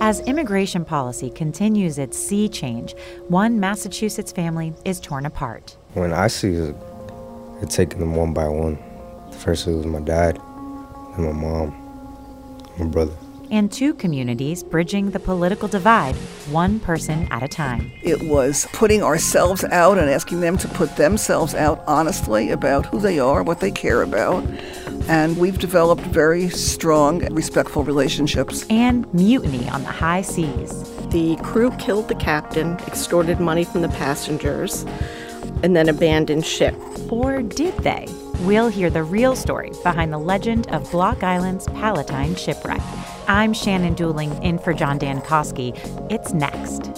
As immigration policy continues its sea change, one Massachusetts family is torn apart. When I see it, it taking them one by one. First it was my dad, then my mom, my brother and two communities bridging the political divide, one person at a time. It was putting ourselves out and asking them to put themselves out honestly about who they are, what they care about. And we've developed very strong, respectful relationships. And mutiny on the high seas. The crew killed the captain, extorted money from the passengers, and then abandoned ship. Or did they? We'll hear the real story behind the legend of Block Island's Palatine shipwreck. I'm Shannon Dooling in for John Dankosky. It's next.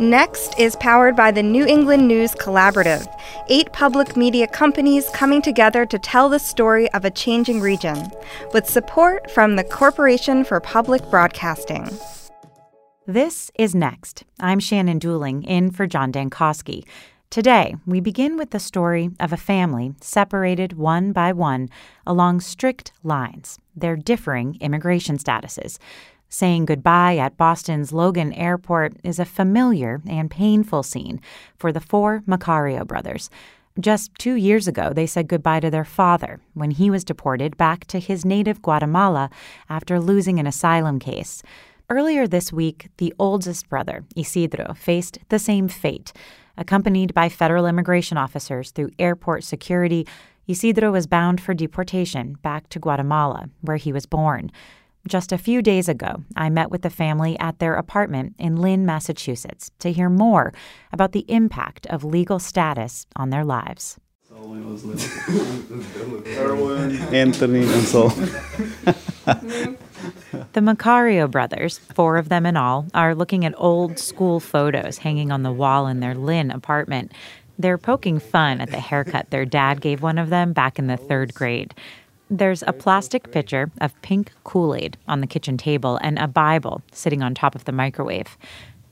Next is powered by the New England News Collaborative, eight public media companies coming together to tell the story of a changing region, with support from the Corporation for Public Broadcasting. This is Next. I'm Shannon Dooling in for John Dankosky. Today, we begin with the story of a family separated one by one along strict lines, their differing immigration statuses. Saying goodbye at Boston's Logan Airport is a familiar and painful scene for the four Macario brothers. Just two years ago, they said goodbye to their father when he was deported back to his native Guatemala after losing an asylum case. Earlier this week, the oldest brother, Isidro, faced the same fate. Accompanied by federal immigration officers through airport security, Isidro was bound for deportation back to Guatemala, where he was born. Just a few days ago, I met with the family at their apartment in Lynn, Massachusetts, to hear more about the impact of legal status on their lives. Anthony and so. The Macario brothers, four of them in all, are looking at old school photos hanging on the wall in their Lynn apartment. They're poking fun at the haircut their dad gave one of them back in the third grade. There's a plastic pitcher of pink Kool Aid on the kitchen table and a Bible sitting on top of the microwave.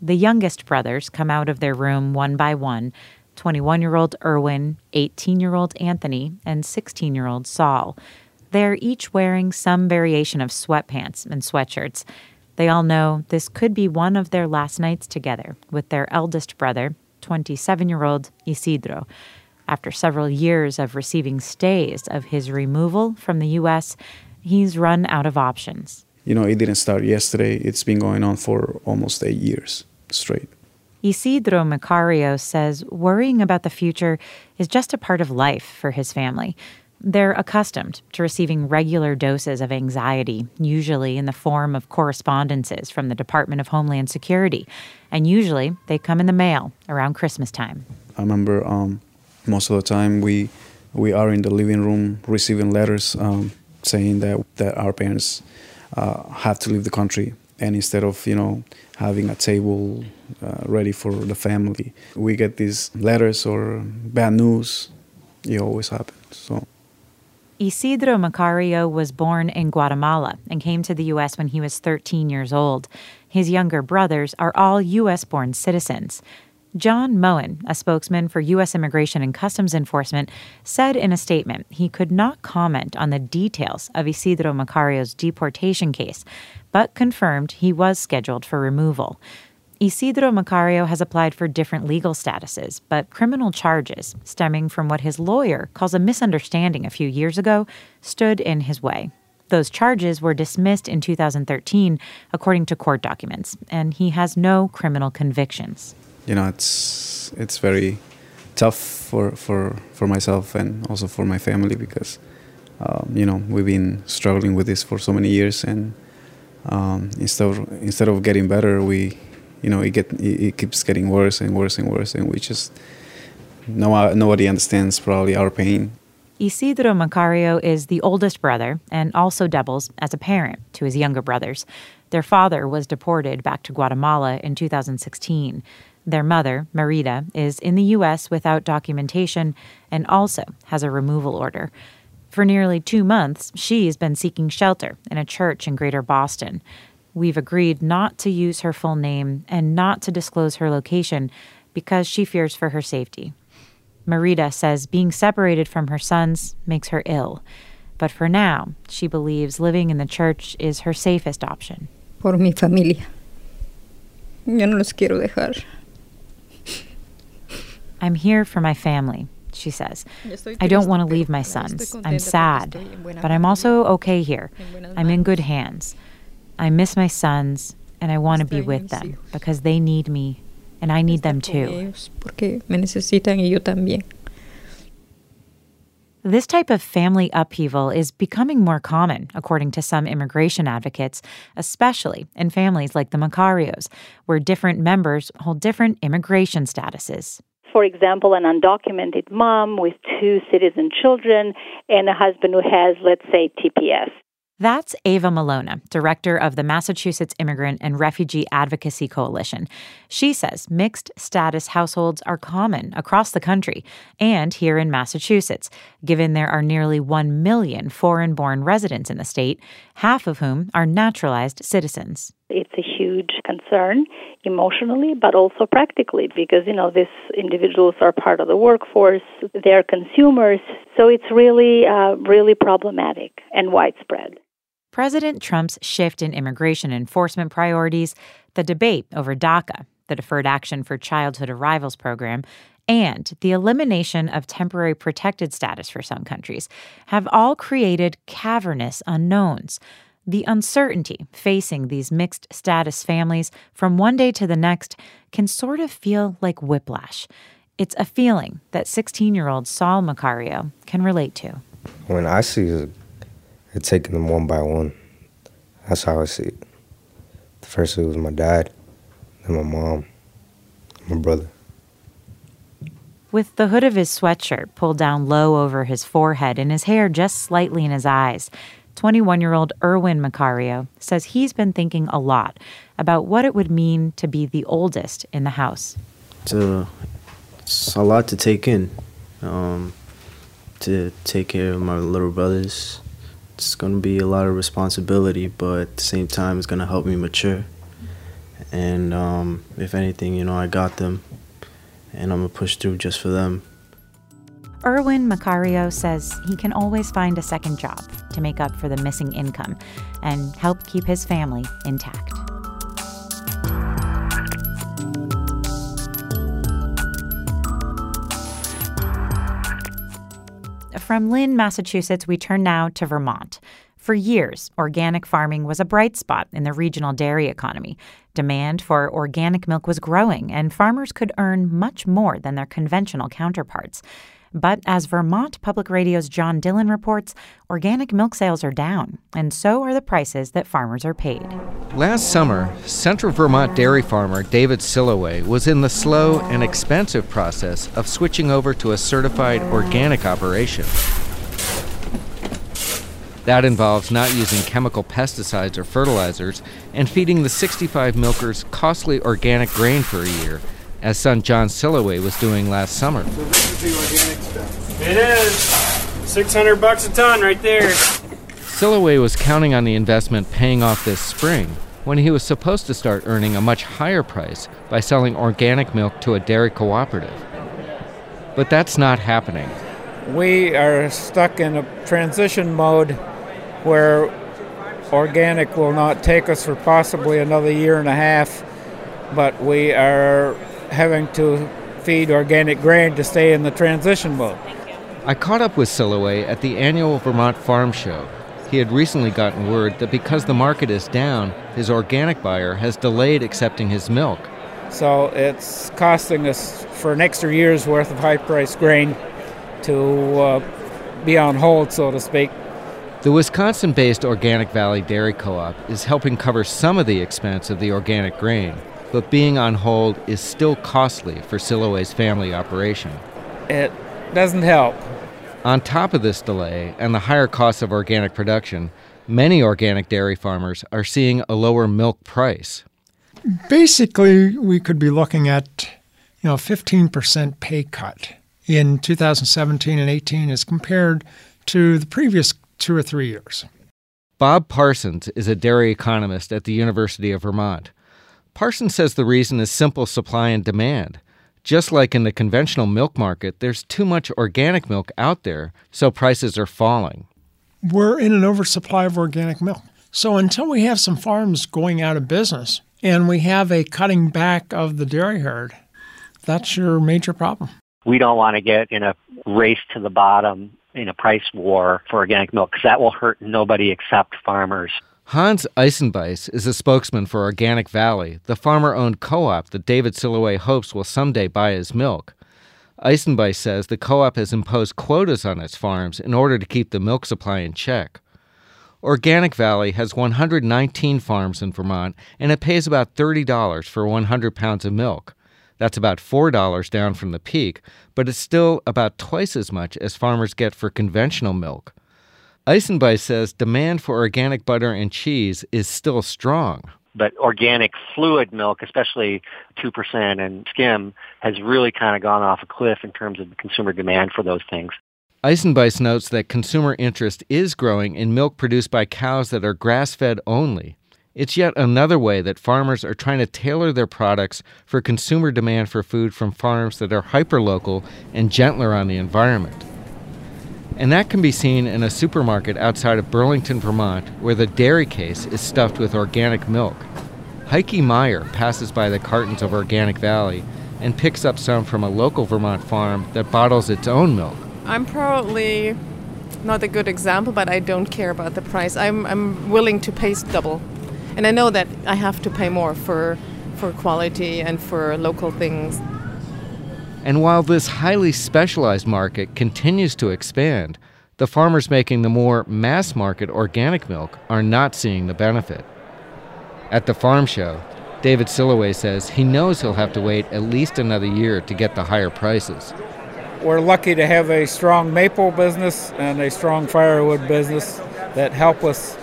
The youngest brothers come out of their room one by one 21 year old Erwin, 18 year old Anthony, and 16 year old Saul. They're each wearing some variation of sweatpants and sweatshirts. They all know this could be one of their last nights together with their eldest brother, 27 year old Isidro. After several years of receiving stays of his removal from the U.S., he's run out of options. You know, it didn't start yesterday, it's been going on for almost eight years straight. Isidro Macario says worrying about the future is just a part of life for his family. They're accustomed to receiving regular doses of anxiety, usually in the form of correspondences from the Department of Homeland Security, and usually they come in the mail around Christmas time. I remember um, most of the time we we are in the living room receiving letters um, saying that that our parents uh, have to leave the country, and instead of you know having a table uh, ready for the family, we get these letters or bad news. It always happens. So. Isidro Macario was born in Guatemala and came to the U.S. when he was 13 years old. His younger brothers are all U.S. born citizens. John Mohan, a spokesman for U.S. Immigration and Customs Enforcement, said in a statement he could not comment on the details of Isidro Macario's deportation case, but confirmed he was scheduled for removal. Isidro Macario has applied for different legal statuses, but criminal charges, stemming from what his lawyer calls a misunderstanding a few years ago, stood in his way. Those charges were dismissed in 2013, according to court documents, and he has no criminal convictions. You know, it's it's very tough for for for myself and also for my family because um, you know we've been struggling with this for so many years, and um, instead of, instead of getting better, we you know it get it, keeps getting worse and worse and worse, and we just no uh, nobody understands probably our pain. Isidro Macario is the oldest brother and also doubles as a parent to his younger brothers. Their father was deported back to Guatemala in 2016. Their mother, Marita, is in the U.S. without documentation and also has a removal order. For nearly two months, she's been seeking shelter in a church in Greater Boston. We've agreed not to use her full name and not to disclose her location because she fears for her safety. Marita says being separated from her sons makes her ill, but for now, she believes living in the church is her safest option. Por mi familia. Yo no los quiero dejar. I'm here for my family, she says. I don't want to leave my sons. I'm sad, but I'm also okay here. I'm in good hands. I miss my sons, and I want to be with them because they need me, and I need them too. Porque me necesitan y yo también. This type of family upheaval is becoming more common, according to some immigration advocates, especially in families like the Macarios, where different members hold different immigration statuses. For example, an undocumented mom with two citizen children and a husband who has, let's say, TPS. That's Eva Millona, director of the Massachusetts Immigrant and Refugee Advocacy Coalition. She says mixed status households are common across the country and here in Massachusetts, given there are nearly 1 million foreign born residents in the state, half of whom are naturalized citizens. It's a huge concern emotionally, but also practically, because, you know, these individuals are part of the workforce, they're consumers, so it's really, uh, really problematic and widespread. President Trump's shift in immigration enforcement priorities, the debate over DACA, the Deferred Action for Childhood Arrivals program, and the elimination of temporary protected status for some countries have all created cavernous unknowns. The uncertainty facing these mixed status families from one day to the next can sort of feel like whiplash. It's a feeling that 16 year old Saul Macario can relate to. When I see it, it's taking them one by one. That's how I see it. The first it was my dad, then my mom, my brother. With the hood of his sweatshirt pulled down low over his forehead and his hair just slightly in his eyes, 21 year old Erwin Macario says he's been thinking a lot about what it would mean to be the oldest in the house. It's a, it's a lot to take in, um, to take care of my little brothers. It's going to be a lot of responsibility, but at the same time, it's going to help me mature. And um, if anything, you know, I got them, and I'm going to push through just for them. Erwin Macario says he can always find a second job to make up for the missing income and help keep his family intact. From Lynn, Massachusetts, we turn now to Vermont. For years, organic farming was a bright spot in the regional dairy economy. Demand for organic milk was growing, and farmers could earn much more than their conventional counterparts. But as Vermont Public Radio's John Dillon reports, organic milk sales are down, and so are the prices that farmers are paid. Last summer, Central Vermont dairy farmer David Silloway was in the slow and expensive process of switching over to a certified organic operation. That involves not using chemical pesticides or fertilizers and feeding the 65 milkers costly organic grain for a year as son John Silloway was doing last summer. So this is the organic stuff. It is. 600 bucks a ton right there. Silloway was counting on the investment paying off this spring when he was supposed to start earning a much higher price by selling organic milk to a dairy cooperative. But that's not happening. We are stuck in a transition mode where organic will not take us for possibly another year and a half, but we are having to feed organic grain to stay in the transition mode. I caught up with Silloway at the annual Vermont Farm Show. He had recently gotten word that because the market is down, his organic buyer has delayed accepting his milk. So it's costing us for an extra year's worth of high priced grain to uh, be on hold, so to speak. The Wisconsin based Organic Valley Dairy Co op is helping cover some of the expense of the organic grain but being on hold is still costly for Silloway's family operation. It doesn't help. On top of this delay and the higher cost of organic production, Many organic dairy farmers are seeing a lower milk price. Basically, we could be looking at, you know, 15% pay cut in 2017 and 18 as compared to the previous two or three years. Bob Parsons is a dairy economist at the University of Vermont. Parsons says the reason is simple supply and demand. Just like in the conventional milk market, there's too much organic milk out there, so prices are falling. We're in an oversupply of organic milk. So until we have some farms going out of business and we have a cutting back of the dairy herd, that's your major problem. We don't want to get in a race to the bottom in a price war for organic milk because that will hurt nobody except farmers. Hans Eisenbeis is a spokesman for Organic Valley, the farmer owned co op that David Silloway hopes will someday buy his milk. Eisenbeis says the co op has imposed quotas on its farms in order to keep the milk supply in check. Organic Valley has 119 farms in Vermont, and it pays about $30 for 100 pounds of milk. That's about $4 down from the peak, but it's still about twice as much as farmers get for conventional milk. Eisenbeis says demand for organic butter and cheese is still strong. But organic fluid milk, especially 2% and skim, has really kind of gone off a cliff in terms of consumer demand for those things. Eisenbeis notes that consumer interest is growing in milk produced by cows that are grass fed only. It's yet another way that farmers are trying to tailor their products for consumer demand for food from farms that are hyperlocal and gentler on the environment. And that can be seen in a supermarket outside of Burlington, Vermont, where the dairy case is stuffed with organic milk. Heike Meyer passes by the cartons of Organic Valley and picks up some from a local Vermont farm that bottles its own milk. I'm probably not a good example, but I don't care about the price. I'm, I'm willing to pay double. And I know that I have to pay more for, for quality and for local things. And while this highly specialized market continues to expand, the farmers making the more mass market organic milk are not seeing the benefit. At the farm show, David Silloway says he knows he'll have to wait at least another year to get the higher prices. We're lucky to have a strong maple business and a strong firewood business that help us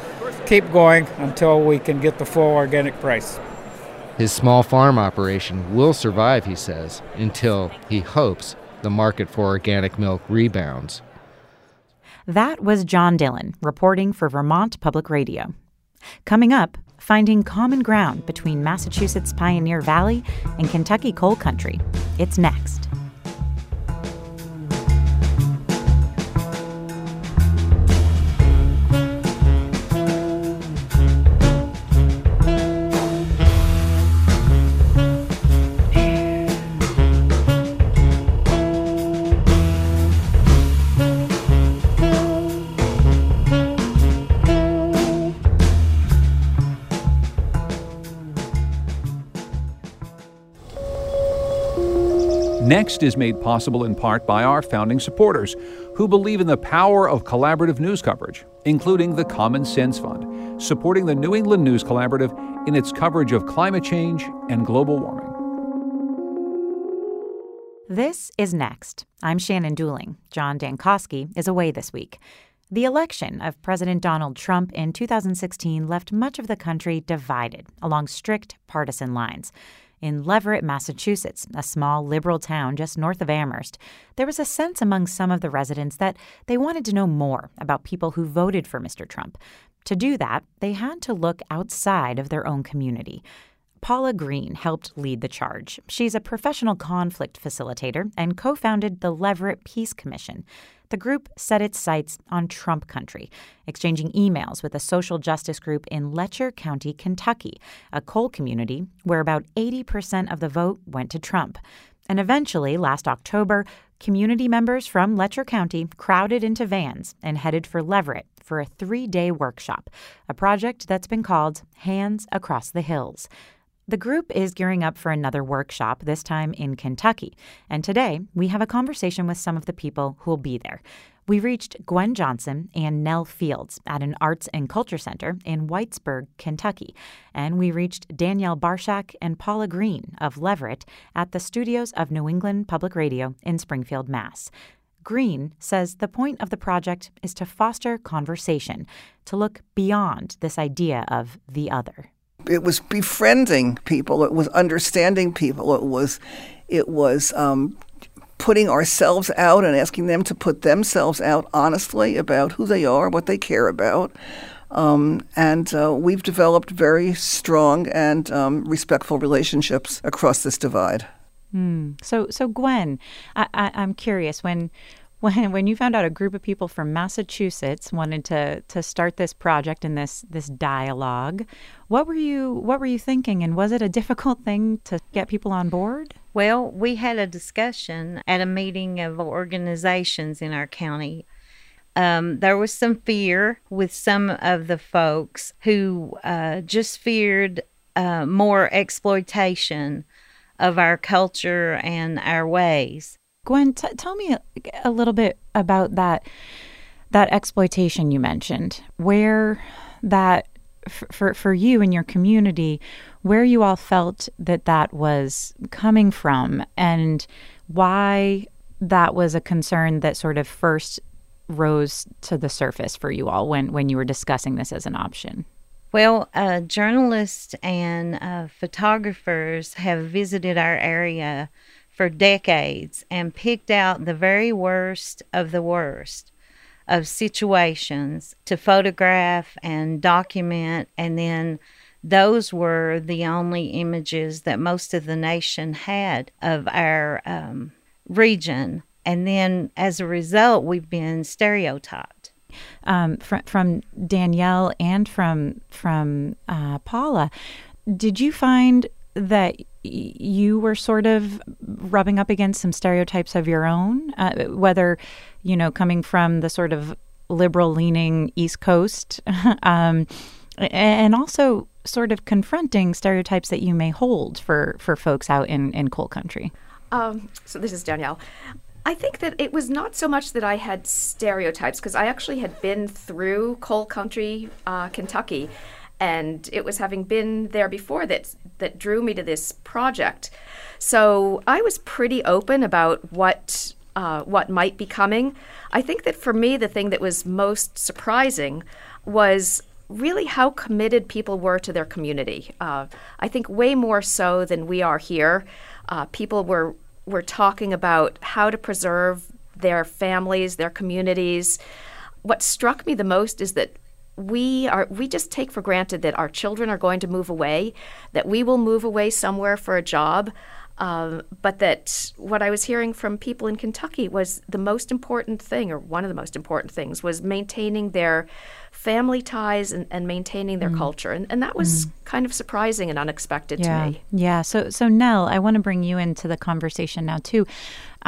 keep going until we can get the full organic price. His small farm operation will survive, he says, until he hopes the market for organic milk rebounds. That was John Dillon reporting for Vermont Public Radio. Coming up, finding common ground between Massachusetts Pioneer Valley and Kentucky coal country. It's next. Next is made possible in part by our founding supporters who believe in the power of collaborative news coverage, including the Common Sense Fund, supporting the New England News Collaborative in its coverage of climate change and global warming. This is Next. I'm Shannon Dooling. John Dankosky is away this week. The election of President Donald Trump in 2016 left much of the country divided along strict partisan lines. In Leverett, Massachusetts, a small liberal town just north of Amherst, there was a sense among some of the residents that they wanted to know more about people who voted for Mr. Trump. To do that, they had to look outside of their own community. Paula Green helped lead the charge. She's a professional conflict facilitator and co founded the Leverett Peace Commission. The group set its sights on Trump country, exchanging emails with a social justice group in Letcher County, Kentucky, a coal community where about 80% of the vote went to Trump. And eventually, last October, community members from Letcher County crowded into vans and headed for Leverett for a three day workshop, a project that's been called Hands Across the Hills. The group is gearing up for another workshop, this time in Kentucky. And today, we have a conversation with some of the people who'll be there. We reached Gwen Johnson and Nell Fields at an arts and culture center in Whitesburg, Kentucky. And we reached Danielle Barshak and Paula Green of Leverett at the studios of New England Public Radio in Springfield, Mass. Green says the point of the project is to foster conversation, to look beyond this idea of the other. It was befriending people. It was understanding people. It was, it was um, putting ourselves out and asking them to put themselves out honestly about who they are, what they care about. Um, and uh, we've developed very strong and um, respectful relationships across this divide. Mm. So, so Gwen, I, I'm curious when when when you found out a group of people from Massachusetts wanted to to start this project and this this dialogue, what were you what were you thinking and was it a difficult thing to get people on board? Well, we had a discussion at a meeting of organizations in our county. Um, there was some fear with some of the folks who uh, just feared uh, more exploitation of our culture and our ways. Gwen, t- tell me a, a little bit about that that exploitation you mentioned. Where that for for you and your community, where you all felt that that was coming from, and why that was a concern that sort of first rose to the surface for you all when when you were discussing this as an option. Well, uh, journalists and uh, photographers have visited our area for decades and picked out the very worst of the worst of situations to photograph and document. And then those were the only images that most of the nation had of our um, region. And then as a result, we've been stereotyped. Um, from, from Danielle and from from uh, Paula, did you find that you were sort of rubbing up against some stereotypes of your own, uh, whether, you know, coming from the sort of liberal leaning East Coast, um, and also sort of confronting stereotypes that you may hold for, for folks out in, in coal country. Um, so this is Danielle. I think that it was not so much that I had stereotypes because I actually had been through coal country, uh, Kentucky, and it was having been there before that that drew me to this project. So I was pretty open about what uh, what might be coming. I think that for me, the thing that was most surprising was really how committed people were to their community. Uh, I think way more so than we are here. Uh, people were were talking about how to preserve their families, their communities. What struck me the most is that we are we just take for granted that our children are going to move away, that we will move away somewhere for a job. Um, but that what I was hearing from people in Kentucky was the most important thing, or one of the most important things, was maintaining their family ties and, and maintaining their mm. culture. And, and that was mm. kind of surprising and unexpected yeah. to me. Yeah. So, so Nell, I want to bring you into the conversation now, too.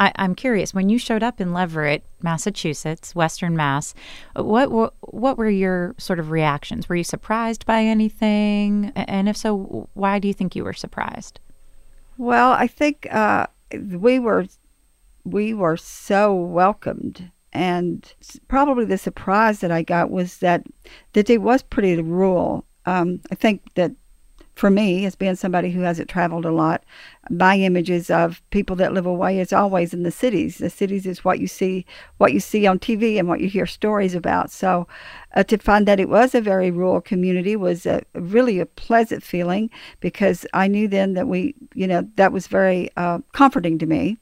I, am curious, when you showed up in Leverett, Massachusetts, Western Mass, what, what, what were your sort of reactions? Were you surprised by anything? And if so, why do you think you were surprised? Well, I think uh, we were we were so welcomed, and probably the surprise that I got was that that it was pretty rural. Um, I think that for me, as being somebody who hasn't traveled a lot, my images of people that live away is always in the cities. The cities is what you see, what you see on TV, and what you hear stories about. So, uh, to find that it was a very rural community was a, really a pleasant feeling because I knew then that we, you know, that was very uh, comforting to me.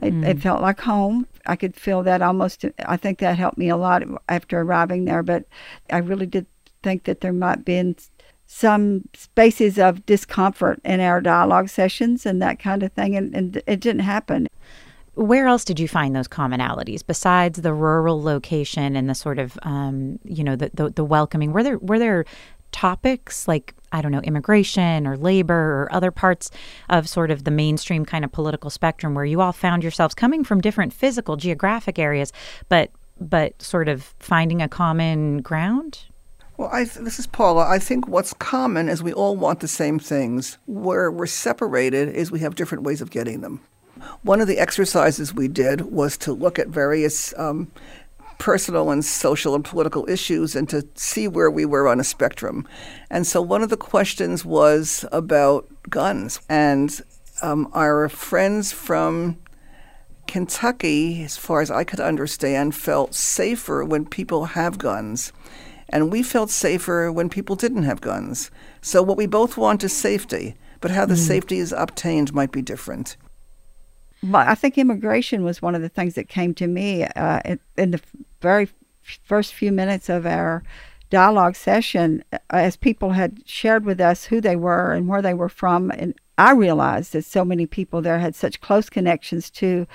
It, mm. it, felt like home. I could feel that almost. I think that helped me a lot after arriving there. But I really did think that there might be some spaces of discomfort in our dialogue sessions and that kind of thing, and, and it didn't happen. Where else did you find those commonalities besides the rural location and the sort of, um, you know, the, the, the welcoming? Were there were there topics like I don't know immigration or labor or other parts of sort of the mainstream kind of political spectrum where you all found yourselves coming from different physical geographic areas, but but sort of finding a common ground? Well, th- this is Paula. I think what's common is we all want the same things. Where we're separated is we have different ways of getting them. One of the exercises we did was to look at various um, personal and social and political issues and to see where we were on a spectrum. And so one of the questions was about guns. And um, our friends from Kentucky, as far as I could understand, felt safer when people have guns. And we felt safer when people didn't have guns. So what we both want is safety, but how the Mm. safety is obtained might be different. Well, I think immigration was one of the things that came to me uh, in, in the very first few minutes of our dialogue session, uh, as people had shared with us who they were and where they were from, and I realized that so many people there had such close connections to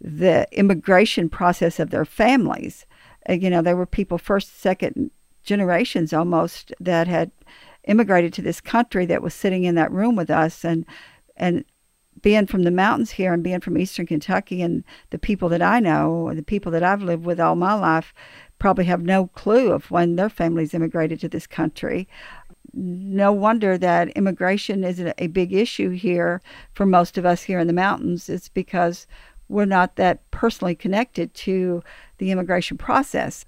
the immigration process of their families. Uh, you know, there were people first, second generations almost that had immigrated to this country that was sitting in that room with us and and being from the mountains here and being from eastern Kentucky and the people that I know, the people that I've lived with all my life, probably have no clue of when their families immigrated to this country. No wonder that immigration is a big issue here for most of us here in the mountains. It's because we're not that personally connected to the immigration process.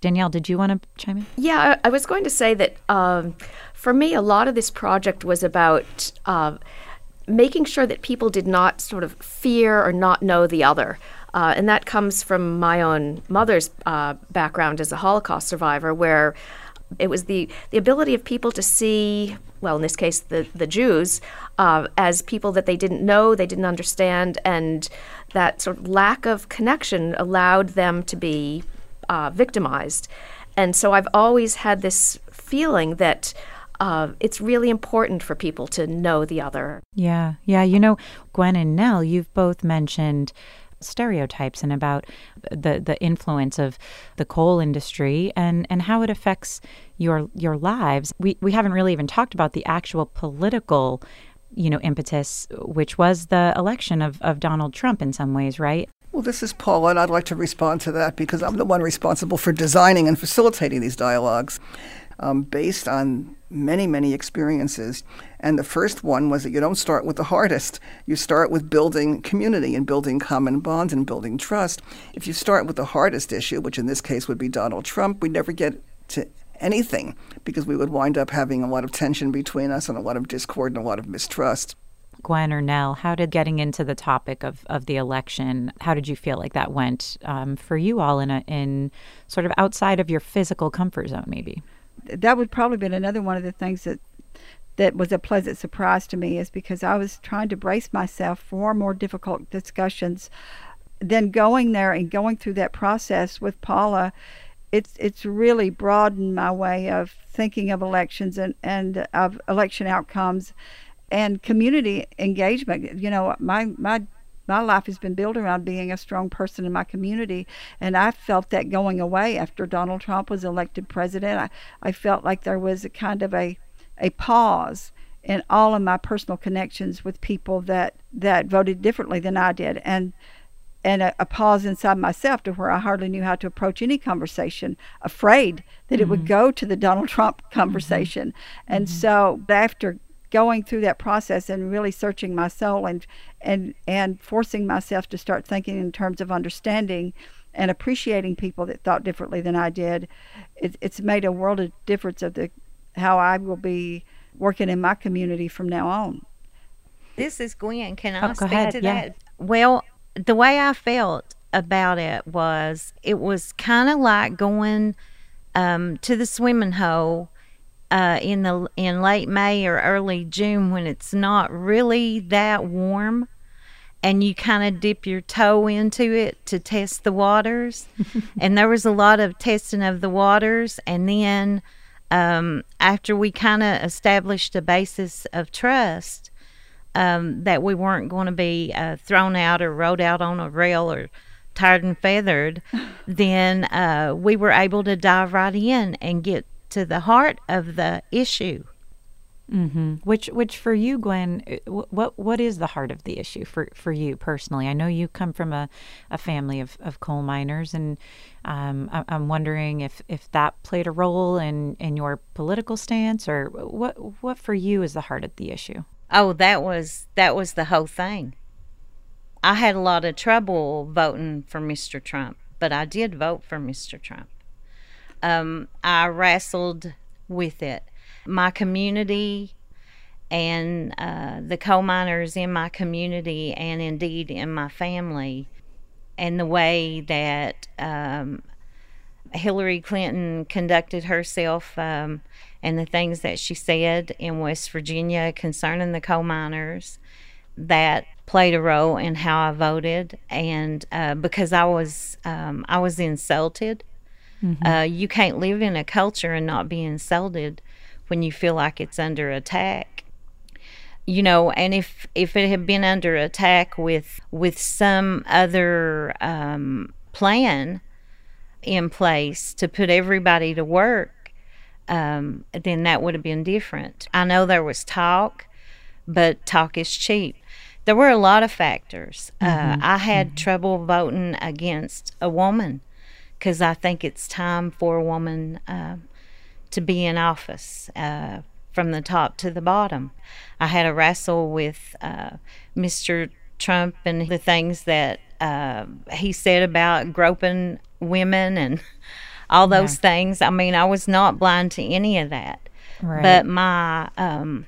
Danielle, did you want to chime in? Yeah, I, I was going to say that um, for me, a lot of this project was about uh, making sure that people did not sort of fear or not know the other. Uh, and that comes from my own mother's uh, background as a Holocaust survivor, where it was the, the ability of people to see, well, in this case, the, the Jews, uh, as people that they didn't know, they didn't understand, and that sort of lack of connection allowed them to be uh, victimized. And so I've always had this feeling that uh, it's really important for people to know the other. Yeah, yeah. You know, Gwen and Nell, you've both mentioned stereotypes and about the the influence of the coal industry and and how it affects your your lives. We we haven't really even talked about the actual political you know impetus which was the election of, of Donald Trump in some ways, right? Well, this is Paula, and I'd like to respond to that because I'm the one responsible for designing and facilitating these dialogues um, based on many, many experiences. And the first one was that you don't start with the hardest. You start with building community and building common bonds and building trust. If you start with the hardest issue, which in this case would be Donald Trump, we'd never get to anything because we would wind up having a lot of tension between us and a lot of discord and a lot of mistrust. Gwen or Nell, how did getting into the topic of, of the election, how did you feel like that went um, for you all in a, in sort of outside of your physical comfort zone, maybe? That would probably been another one of the things that that was a pleasant surprise to me is because I was trying to brace myself for more difficult discussions. Then going there and going through that process with Paula, it's it's really broadened my way of thinking of elections and, and of election outcomes and community engagement. You know, my my my life has been built around being a strong person in my community, and I felt that going away after Donald Trump was elected president. I, I felt like there was a kind of a a pause in all of my personal connections with people that that voted differently than I did, and and a, a, pause inside myself to where I hardly knew how to approach any conversation, afraid that mm-hmm. it would go to the Donald Trump conversation. Mm-hmm. And mm-hmm. so after going through that process and really searching my soul and and and forcing myself to start thinking in terms of understanding and appreciating people that thought differently than I did, it, it's made a world of difference of the how I will be working in my community from now on. This is Gwen. Can I oh, speak ahead. to yeah. that? Well, the way I felt about it was it was kind of like going um, to the swimming hole uh, in the in late May or early June when it's not really that warm, and you kind of dip your toe into it to test the waters. and there was a lot of testing of the waters, and then um, after we kind of established a basis of trust. Um, that we weren't going to be uh, thrown out or rode out on a rail or tired and feathered, then uh, we were able to dive right in and get to the heart of the issue. Mm-hmm. Which, which for you, Gwen, what what is the heart of the issue for, for you personally? I know you come from a, a family of, of coal miners, and um, I, I'm wondering if, if that played a role in, in your political stance, or what what for you is the heart of the issue? Oh, that was that was the whole thing. I had a lot of trouble voting for Mr. Trump, but I did vote for Mr. Trump. Um, I wrestled with it. My community and uh, the coal miners in my community, and indeed in my family, and the way that um, Hillary Clinton conducted herself um, and the things that she said in West Virginia concerning the coal miners that played a role in how I voted, and uh, because I was um, I was insulted. Mm-hmm. Uh, you can't live in a culture and not be insulted when you feel like it's under attack. You know, and if if it had been under attack with with some other um, plan in place to put everybody to work, um, then that would have been different. I know there was talk, but talk is cheap there were a lot of factors. Uh, mm-hmm. Uh, I had mm-hmm. trouble voting against a woman because I think it's time for a woman uh, to be in office uh, from the top to the bottom. I had a wrestle with uh, Mr. Trump and the things that uh, he said about groping women and all those yeah. things. I mean, I was not blind to any of that. Right. But my um,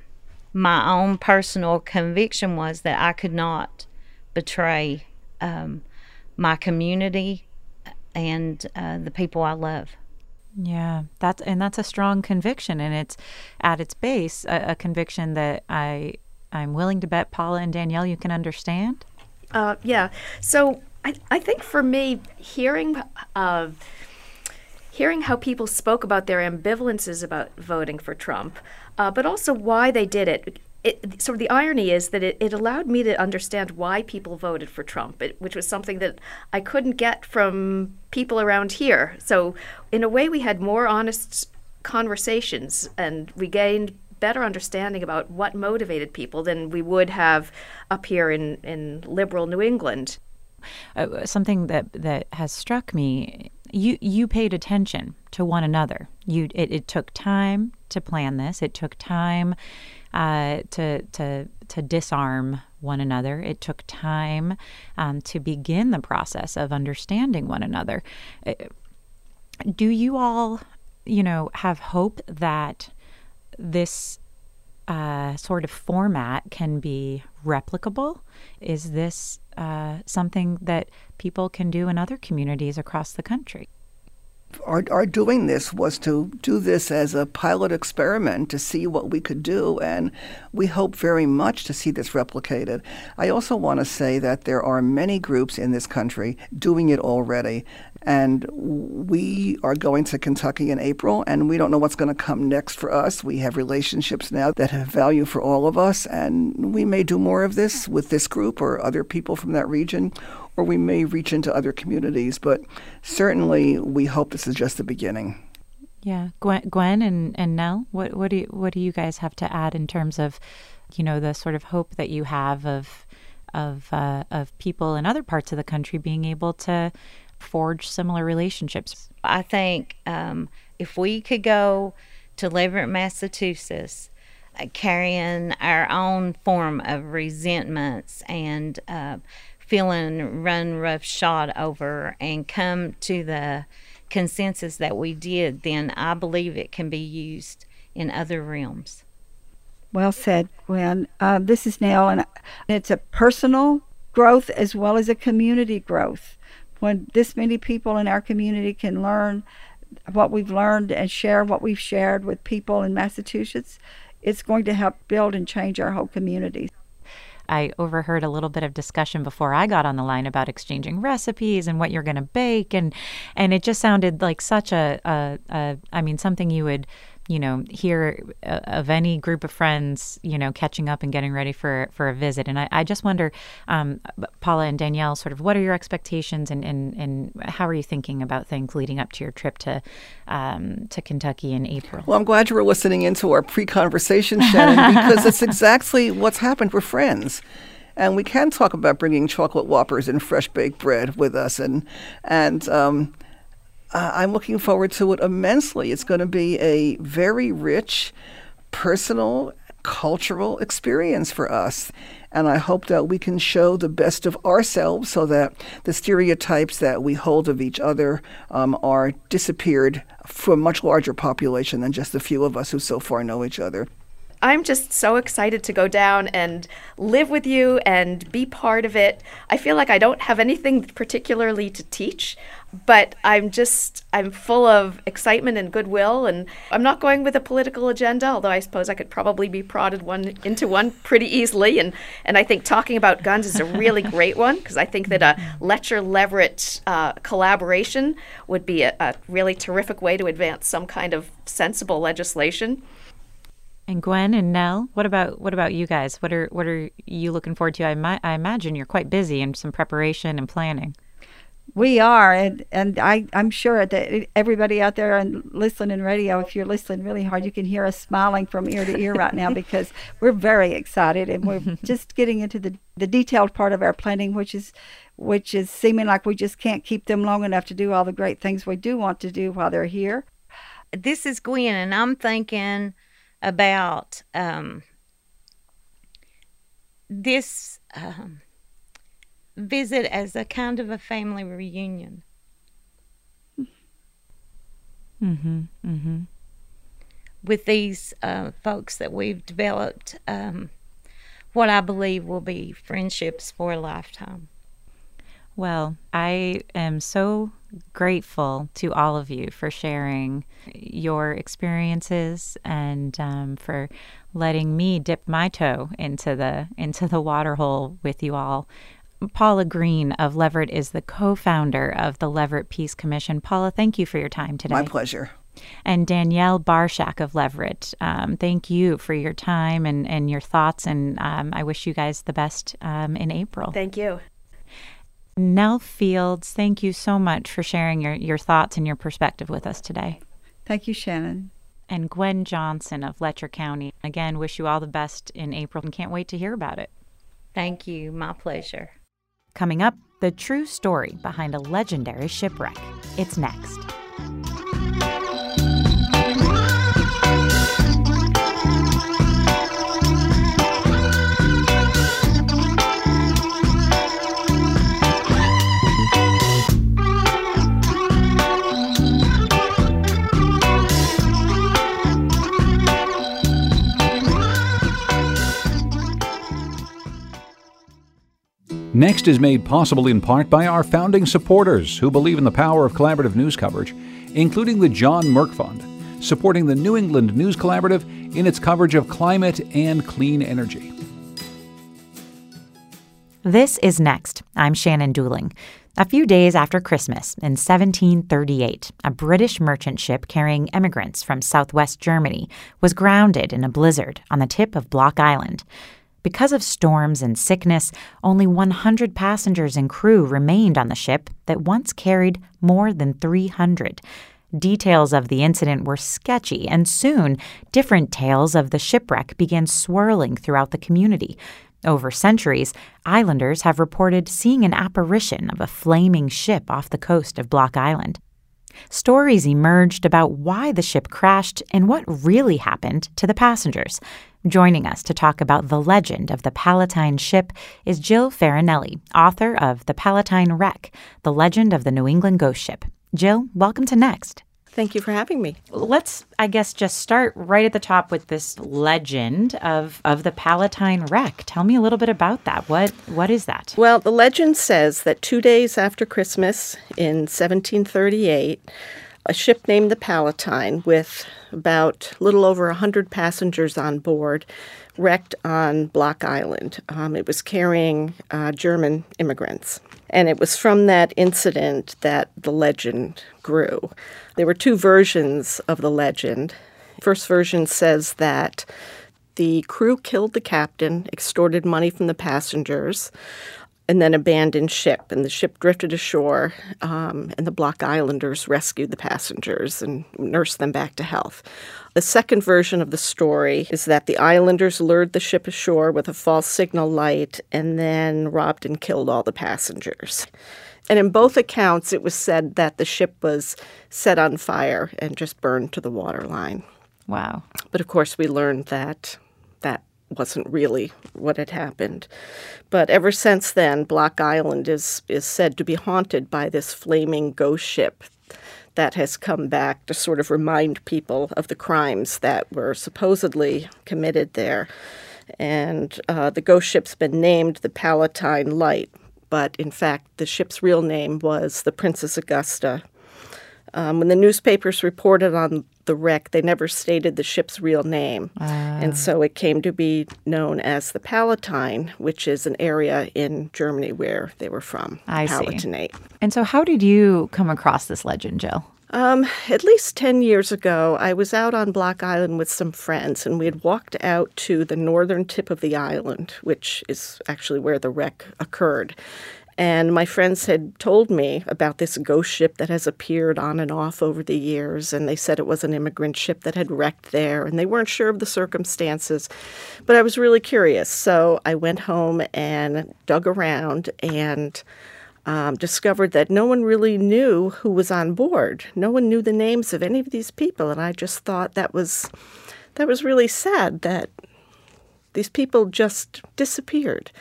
my own personal conviction was that I could not betray um, my community and uh, the people I love. Yeah, that's and that's a strong conviction, and it's at its base a, a conviction that I I'm willing to bet Paula and Danielle you can understand. Uh, yeah, so I I think for me hearing. Uh, hearing how people spoke about their ambivalences about voting for Trump, uh, but also why they did it. It, of the irony is that it, it, allowed me to understand why people voted for Trump, it, which was something that I couldn't get from people around here. So, in a way, we had more honest conversations and we gained better understanding about what motivated people than we would have up here in, in liberal New England. Uh, something that, that has struck me you you paid attention to one another. You it, it took time to plan this. It took time uh, to to to disarm one another. It took time um, to begin the process of understanding one another. Uh, do you all, you know, have hope that this uh, sort of format can be replicable? Is this uh, something that people can do in other communities across the country? Our, our doing this was to do this as a pilot experiment to see what we could do, and we hope very much to see this replicated. I also want to say that there are many groups in this country doing it already, and we are going to Kentucky in April, and we don't know what's going to come next for us. We have relationships now that have value for all of us, and we may do more of this with this group or other people from that region, or we may reach into other communities. But certainly, we hope this is just the beginning. Yeah, Gwen, Gwen and, and Nell, what what do you, what do you guys have to add in terms of, you know, the sort of hope that you have of of uh, of people in other parts of the country being able to forge similar relationships. I think um, if we could go to Leverett, Massachusetts, uh, carrying our own form of resentments and uh, feeling run roughshod over and come to the consensus that we did, then I believe it can be used in other realms. Well said, Gwen. Uh, this is Nell, and it's a personal growth as well as a community growth when this many people in our community can learn what we've learned and share what we've shared with people in Massachusetts, it's going to help build and change our whole community. I overheard a little bit of discussion before I got on the line about exchanging recipes and what you're going to bake, and and it just sounded like such a, a, a I mean something you would you know, hear uh, of any group of friends, you know, catching up and getting ready for for a visit. And I, I just wonder, um, Paula and Danielle, sort of, what are your expectations and, and and how are you thinking about things leading up to your trip to um, to Kentucky in April? Well, I'm glad you were listening into our pre-conversation, Shannon, because it's exactly what's happened. We're friends and we can talk about bringing chocolate whoppers and fresh baked bread with us and and um, uh, I'm looking forward to it immensely. It's going to be a very rich, personal, cultural experience for us. And I hope that we can show the best of ourselves so that the stereotypes that we hold of each other um, are disappeared for a much larger population than just a few of us who so far know each other. I'm just so excited to go down and live with you and be part of it. I feel like I don't have anything particularly to teach, but I'm just I'm full of excitement and goodwill and I'm not going with a political agenda, although I suppose I could probably be prodded one into one pretty easily and and I think talking about guns is a really great one because I think that a Letcher Leverett uh, collaboration would be a, a really terrific way to advance some kind of sensible legislation. And Gwen and Nell, what about what about you guys? What are what are you looking forward to? I, I imagine you're quite busy in some preparation and planning. We are, and and I I'm sure that everybody out there and listening in radio, if you're listening really hard, you can hear us smiling from ear to ear right now because we're very excited and we're just getting into the the detailed part of our planning, which is which is seeming like we just can't keep them long enough to do all the great things we do want to do while they're here. This is Gwen, and I'm thinking about um, this um, visit as a kind of a family reunion. Mm-hmm. Mm-hmm. With these uh, folks that we've developed, um, what I believe will be friendships for a lifetime. Well, I am so grateful to all of you for sharing your experiences and um, for letting me dip my toe into the into the water hole with you all. Paula Green of Leverett is the co-founder of the Leverett Peace Commission. Paula, thank you for your time today. My pleasure. And Danielle Barshak of Leverett, um, thank you for your time and, and your thoughts. And um, I wish you guys the best um, in April. Thank you. Nell Fields, thank you so much for sharing your, your thoughts and your perspective with us today. Thank you, Shannon. And Gwen Johnson of Letcher County. Again, wish you all the best in April and can't wait to hear about it. Thank you. My pleasure. Coming up, the true story behind a legendary shipwreck. It's next. Next is made possible in part by our founding supporters who believe in the power of collaborative news coverage, including the John Merck Fund, supporting the New England News Collaborative in its coverage of climate and clean energy. This is Next. I'm Shannon Dooling. A few days after Christmas in 1738, a British merchant ship carrying emigrants from southwest Germany was grounded in a blizzard on the tip of Block Island. Because of storms and sickness, only 100 passengers and crew remained on the ship that once carried more than 300. Details of the incident were sketchy, and soon different tales of the shipwreck began swirling throughout the community. Over centuries, islanders have reported seeing an apparition of a flaming ship off the coast of Block Island. Stories emerged about why the ship crashed and what really happened to the passengers. Joining us to talk about the legend of the Palatine ship is Jill Farinelli, author of The Palatine Wreck The Legend of the New England Ghost Ship. Jill, welcome to Next. Thank you for having me. Let's, I guess, just start right at the top with this legend of, of the Palatine wreck. Tell me a little bit about that. What what is that? Well, the legend says that two days after Christmas in 1738, a ship named the Palatine, with about a little over 100 passengers on board, wrecked on Block Island. Um, it was carrying uh, German immigrants. And it was from that incident that the legend grew. There were two versions of the legend. First version says that the crew killed the captain, extorted money from the passengers, and then abandoned ship. And the ship drifted ashore, um, and the Block Islanders rescued the passengers and nursed them back to health. The second version of the story is that the islanders lured the ship ashore with a false signal light and then robbed and killed all the passengers. And in both accounts, it was said that the ship was set on fire and just burned to the waterline. Wow. But of course, we learned that that wasn't really what had happened. But ever since then, Block Island is, is said to be haunted by this flaming ghost ship that has come back to sort of remind people of the crimes that were supposedly committed there. And uh, the ghost ship's been named the Palatine Light, but in fact, the ship's real name was the Princess Augusta. Um, when the newspapers reported on the wreck, they never stated the ship's real name. And so it came to be known as the Palatine, which is an area in Germany where they were from. I see. Palatinate. And so, how did you come across this legend, Jill? Um, at least 10 years ago, I was out on Block Island with some friends, and we had walked out to the northern tip of the island, which is actually where the wreck occurred. And my friends had told me about this ghost ship that has appeared on and off over the years. And they said it was an immigrant ship that had wrecked there. And they weren't sure of the circumstances. But I was really curious. So I went home and dug around and um, discovered that no one really knew who was on board. No one knew the names of any of these people. And I just thought that was, that was really sad that these people just disappeared.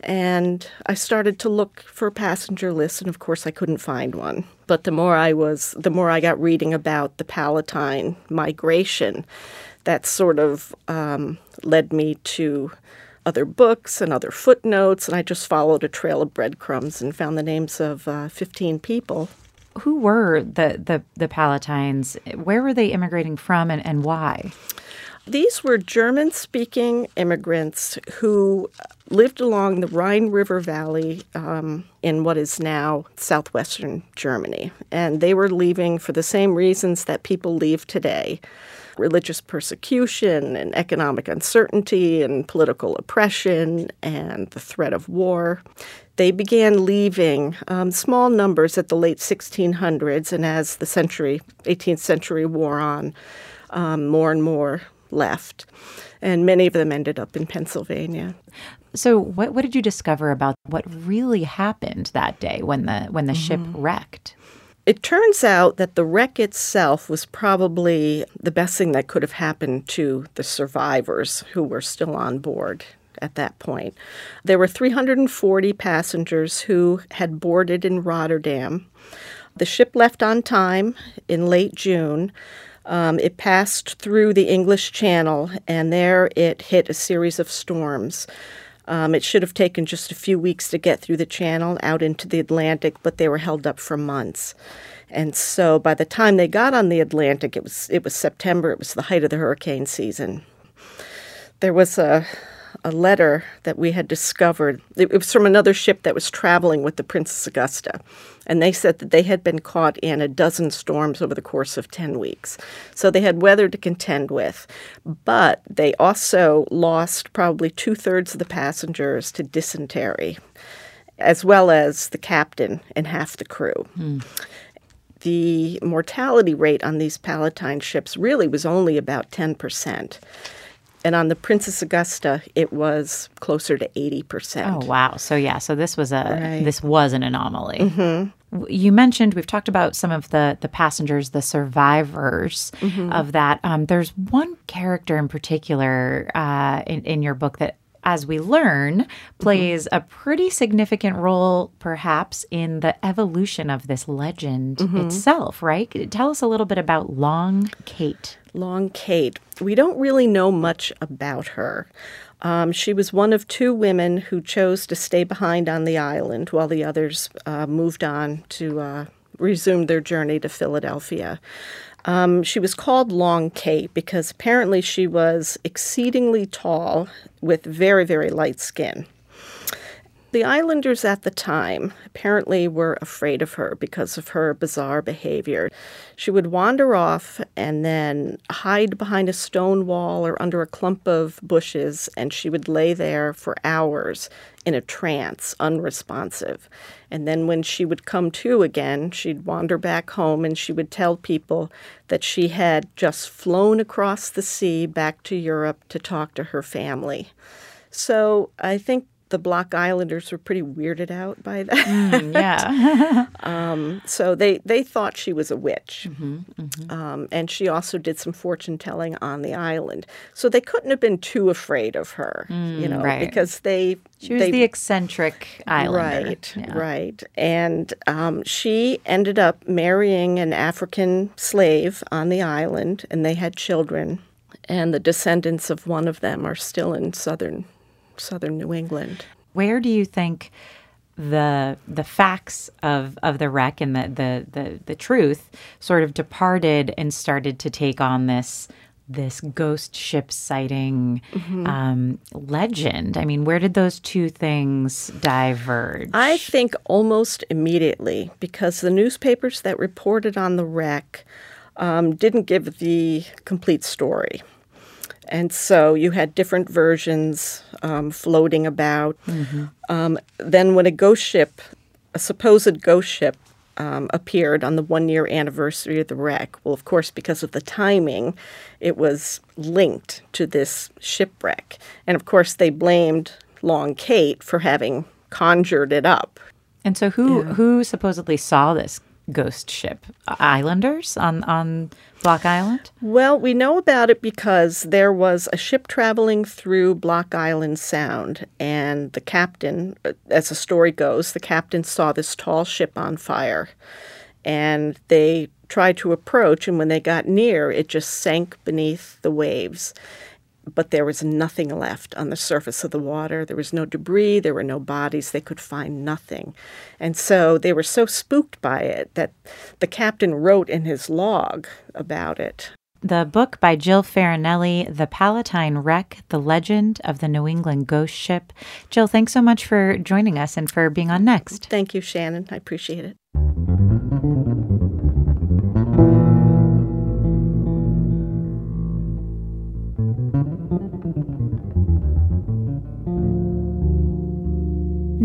And I started to look for passenger lists, and of course, I couldn't find one. But the more I was, the more I got reading about the Palatine migration, that sort of um, led me to other books and other footnotes, and I just followed a trail of breadcrumbs and found the names of uh, 15 people. Who were the, the, the Palatines? Where were they immigrating from and, and why? These were German speaking immigrants who lived along the Rhine River Valley um, in what is now southwestern Germany. And they were leaving for the same reasons that people leave today religious persecution and economic uncertainty and political oppression and the threat of war. They began leaving um, small numbers at the late 1600s, and as the century, 18th century wore on, um, more and more left. And many of them ended up in Pennsylvania. So, what, what did you discover about what really happened that day when the when the ship mm-hmm. wrecked? It turns out that the wreck itself was probably the best thing that could have happened to the survivors who were still on board at that point. There were 340 passengers who had boarded in Rotterdam. The ship left on time in late June. Um, it passed through the English Channel, and there it hit a series of storms. Um, it should have taken just a few weeks to get through the channel out into the Atlantic, but they were held up for months. And so by the time they got on the Atlantic, it was it was September. It was the height of the hurricane season. There was a a letter that we had discovered. It was from another ship that was traveling with the Princess Augusta. And they said that they had been caught in a dozen storms over the course of 10 weeks. So they had weather to contend with. But they also lost probably two thirds of the passengers to dysentery, as well as the captain and half the crew. Hmm. The mortality rate on these Palatine ships really was only about 10%. And on the Princess Augusta, it was closer to 80%. Oh wow! So yeah, so this was a Right. this was an anomaly. Mhm. You mentioned we've talked about some of the the passengers, the survivors Mhm. of that. Um, there's one character in particular uh, in in your book that. As we learn, plays a pretty significant role, perhaps, in the evolution of this legend Mhm. itself, right? Tell us a little bit about Long Kate. Long Kate. We don't really know much about her. Um, she was one of two women who chose to stay behind on the island while the others uh, moved on to uh, resume their journey to Philadelphia. Um, she was called Long Kate because apparently she was exceedingly tall with very, very light skin. The islanders at the time apparently were afraid of her because of her bizarre behavior. She would wander off and then hide behind a stone wall or under a clump of bushes, and she would lay there for hours in a trance, unresponsive. And then when she would come to again, she'd wander back home and she would tell people that she had just flown across the sea back to Europe to talk to her family. So I think the Block Islanders were pretty weirded out by that. Mm, yeah. um, so they, they thought she was a witch. Mm-hmm, mm-hmm. Um, and she also did some fortune telling on the island. So they couldn't have been too afraid of her, Mm, you know, right. because they. She was they, the eccentric islander. Right, Yeah. right. And um, she ended up marrying an African slave on the island, and they had children. And the descendants of one of them are still in southern southern New England. Where do you think the the facts of, of the wreck and the, the, the, the truth sort of departed and started to take on this this ghost ship sighting Mhm. um, legend? I mean, where did those two things diverge? I think almost immediately because the newspapers that reported on the wreck um, didn't give the complete story. And so you had different versions um, floating about. Mhm. Um, then, when a ghost ship, a supposed ghost ship, um, appeared on the one year anniversary of the wreck, well, of course, because of the timing, it was linked to this shipwreck. And of course, they blamed Long Kate for having conjured it up. And so, who who supposedly saw this ghost ship? Islanders on on Block Island. Well, we know about it because there was a ship traveling through Block Island Sound, and the captain, uh, as the story goes, the captain saw this tall ship on fire, and they tried to approach, and when they got near, it just sank beneath the waves. But there was nothing left on the surface of the water. There was no debris, there were no bodies, they could find nothing. And so they were so spooked by it that the captain wrote in his log about it. The book by Jill Farinelli, The Palatine Wreck, The Legend of the New England Ghost Ship. Jill, thanks so much for joining us and for being on Next. Thank you, Shannon. I appreciate it.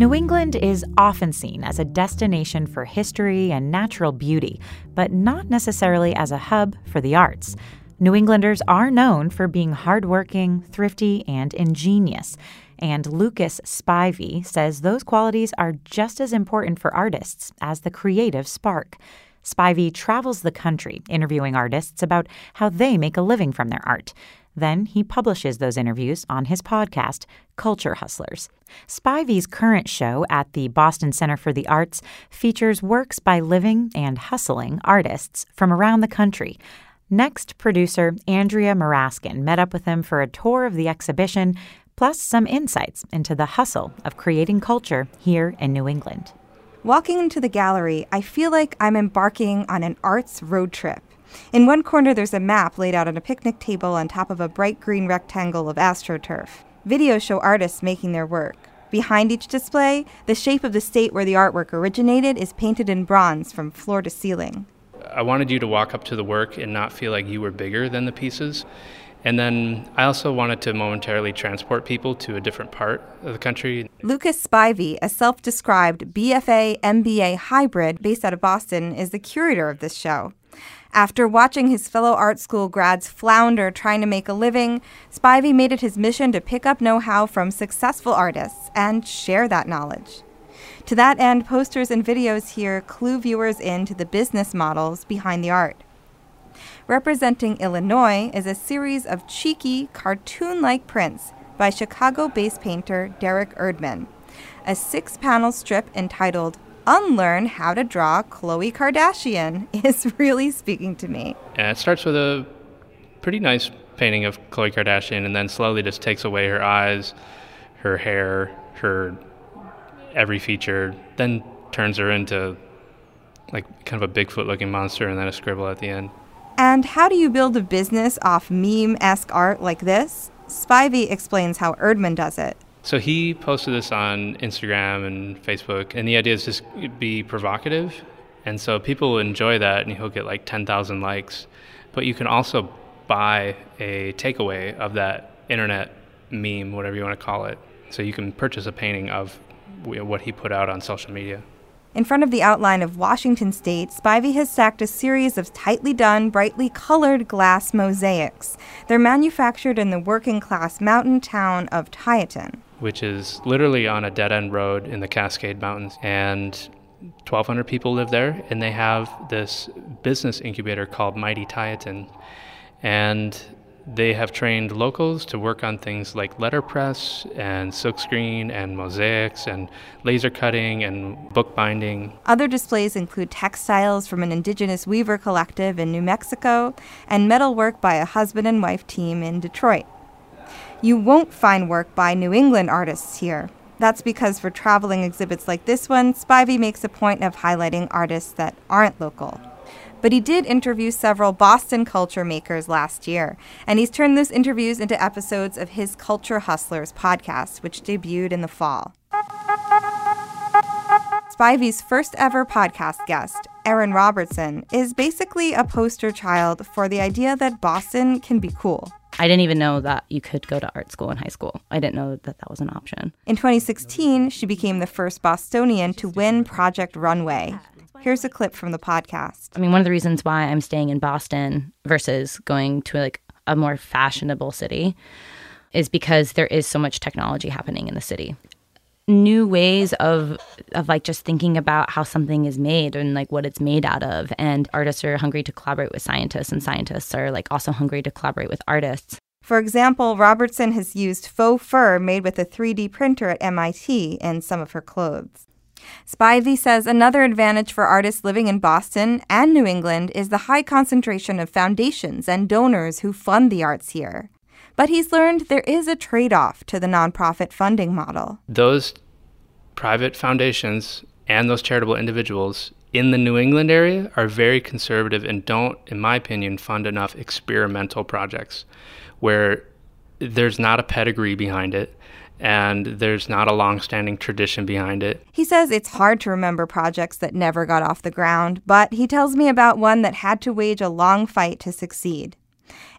New England is often seen as a destination for history and natural beauty, but not necessarily as a hub for the arts. New Englanders are known for being hardworking, thrifty, and ingenious. And Lucas Spivey says those qualities are just as important for artists as the creative spark. Spivey travels the country interviewing artists about how they make a living from their art. Then he publishes those interviews on his podcast, Culture Hustlers. Spivey's current show at the Boston Center for the Arts features works by living and hustling artists from around the country. Next, producer Andrea Muraskin met up with him for a tour of the exhibition, plus some insights into the hustle of creating culture here in New England. Walking into the gallery, I feel like I'm embarking on an arts road trip. In one corner, there's a map laid out on a picnic table on top of a bright green rectangle of astroturf. Videos show artists making their work. Behind each display, the shape of the state where the artwork originated is painted in bronze from floor to ceiling. I wanted you to walk up to the work and not feel like you were bigger than the pieces. And then I also wanted to momentarily transport people to a different part of the country. Lucas Spivey, a self described BFA MBA hybrid based out of Boston, is the curator of this show. After watching his fellow art school grads flounder trying to make a living, Spivey made it his mission to pick up know how from successful artists and share that knowledge. To that end, posters and videos here clue viewers into the business models behind the art. Representing Illinois is a series of cheeky, cartoon like prints by Chicago based painter Derek Erdman. A six panel strip entitled Unlearn How to Draw Khloe Kardashian is really speaking to me. And it starts with a pretty nice painting of Khloe Kardashian and then slowly just takes away her eyes, her hair, her every feature, then turns her into like kind of a Bigfoot looking monster and then a scribble at the end. And how do you build a business off meme esque art like this? Spivey explains how Erdman does it. So he posted this on Instagram and Facebook, and the idea is just be provocative. And so people will enjoy that, and he'll get like 10,000 likes. But you can also buy a takeaway of that internet meme, whatever you want to call it. So you can purchase a painting of what he put out on social media. In front of the outline of Washington state, Spivey has stacked a series of tightly done, brightly colored glass mosaics. They're manufactured in the working class mountain town of Tieton. Which is literally on a dead end road in the Cascade Mountains. And 1,200 people live there, and they have this business incubator called Mighty Tieton. And they have trained locals to work on things like letterpress and silkscreen and mosaics and laser cutting and bookbinding. Other displays include textiles from an indigenous weaver collective in New Mexico and metalwork by a husband and wife team in Detroit. You won't find work by New England artists here. That's because for traveling exhibits like this one, Spivey makes a point of highlighting artists that aren't local. But he did interview several Boston culture makers last year, and he's turned those interviews into episodes of his Culture Hustlers podcast, which debuted in the fall. Spivey's first ever podcast guest, Erin Robertson, is basically a poster child for the idea that Boston can be cool. I didn't even know that you could go to art school in high school. I didn't know that that was an option. In 2016, she became the first Bostonian to win Project Runway, Here's a clip from the podcast. I mean, one of the reasons why I'm staying in Boston versus going to like a more fashionable city is because there is so much technology happening in the city. New ways of of like just thinking about how something is made and like what it's made out of. And artists are hungry to collaborate with scientists, and scientists are like also hungry to collaborate with artists. For example, Robertson has used faux fur made with a 3D printer at MIT in some of her clothes. Spivey says another advantage for artists living in Boston and New England is the high concentration of foundations and donors who fund the arts here. But he's learned there is a trade off to the nonprofit funding model. Those private foundations and those charitable individuals in the New England area are very conservative and don't, in my opinion, fund enough experimental projects where there's not a pedigree behind it and there's not a long-standing tradition behind it. He says it's hard to remember projects that never got off the ground, but he tells me about one that had to wage a long fight to succeed.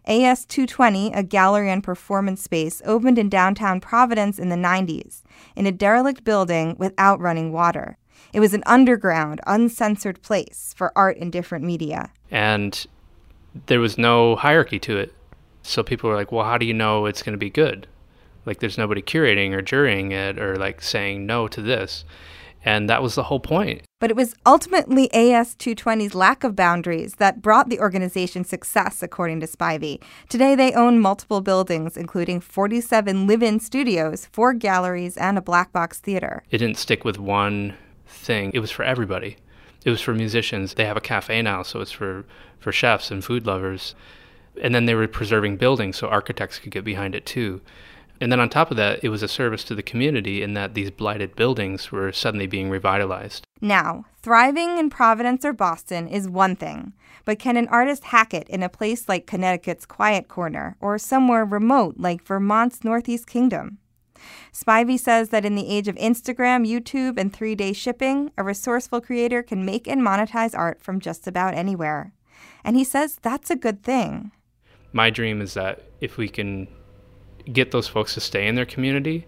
AS 220, a gallery and performance space, opened in downtown Providence in the 90s, in a derelict building without running water. It was an underground, uncensored place for art in different media. And there was no hierarchy to it. So people were like, well, how do you know it's going to be good? Like there's nobody curating or jurying it or like saying no to this. And that was the whole point. But it was ultimately AS 220's lack of boundaries that brought the organization success, according to Spivey. Today, they own multiple buildings, including 47 live in studios, four galleries, and a black box theater. It didn't stick with one thing, it was for everybody. It was for musicians. They have a cafe now, so it's for, for chefs and food lovers. And then they were preserving buildings so architects could get behind it too. And then on top of that, it was a service to the community in that these blighted buildings were suddenly being revitalized. Now, thriving in Providence or Boston is one thing, but can an artist hack it in a place like Connecticut's Quiet Corner or somewhere remote like Vermont's Northeast Kingdom? Spivey says that in the age of Instagram, YouTube, and three day shipping, a resourceful creator can make and monetize art from just about anywhere. And he says that's a good thing. My dream is that if we can get those folks to stay in their community,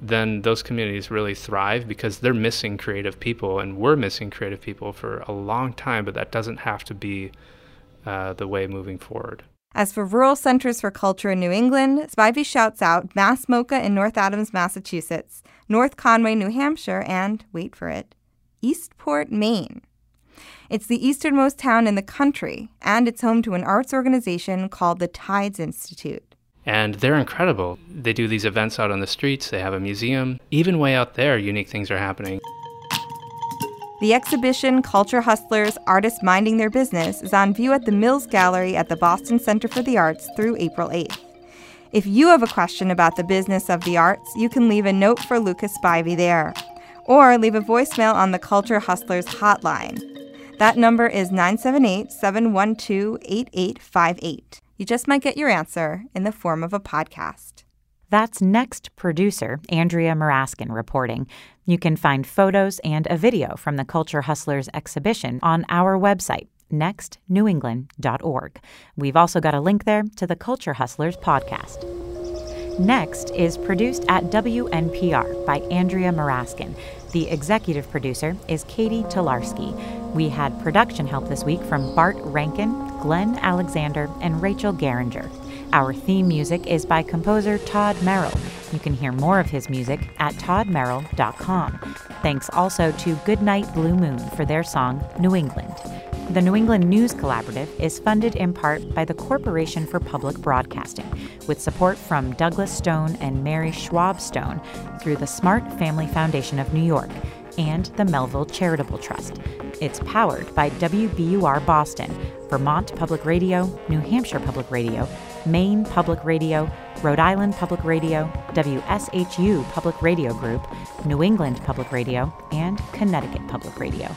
then those communities really thrive because they're missing creative people and we're missing creative people for a long time, but that doesn't have to be uh, the way moving forward. As for rural centers for culture in New England, Spivey shouts out Mass MoCA in North Adams, Massachusetts, North Conway, New Hampshire, and, wait for it, Eastport, Maine. It's the easternmost town in the country, and it's home to an arts organization called the Tides Institute and they're incredible. They do these events out on the streets, they have a museum. Even way out there, unique things are happening. The exhibition Culture Hustlers Artists Minding Their Business is on view at the Mills Gallery at the Boston Center for the Arts through April 8th. If you have a question about the business of the arts, you can leave a note for Lucas Spivey there, or leave a voicemail on the Culture Hustlers hotline. That number is 978 712 8858. You just might get your answer in the form of a podcast. That's next producer Andrea Muraskin reporting. You can find photos and a video from the Culture Hustlers exhibition on our website, nextnewengland.org. We've also got a link there to the Culture Hustlers podcast. Next is produced at WNPR by Andrea Muraskin. The executive producer is Catie Talarski. We had production help this week from Bart Rankin, Glenn Alexander, and Rachel Geringer. Our theme music is by composer Todd Merrill. You can hear more of his music at toddmerrill.com. Thanks also to Goodnight Blue Moon for their song New England. The New England News Collaborative is funded in part by the Corporation for Public Broadcasting, with support from Douglas Stone and Mary Schwab Stone through the Smart Family Foundation of New York and the Melville Charitable Trust. It's powered by WBUR Boston, Vermont Public Radio, New Hampshire Public Radio, Maine Public Radio, Rhode Island Public Radio, WSHU Public Radio Group, New England Public Radio, and Connecticut Public Radio.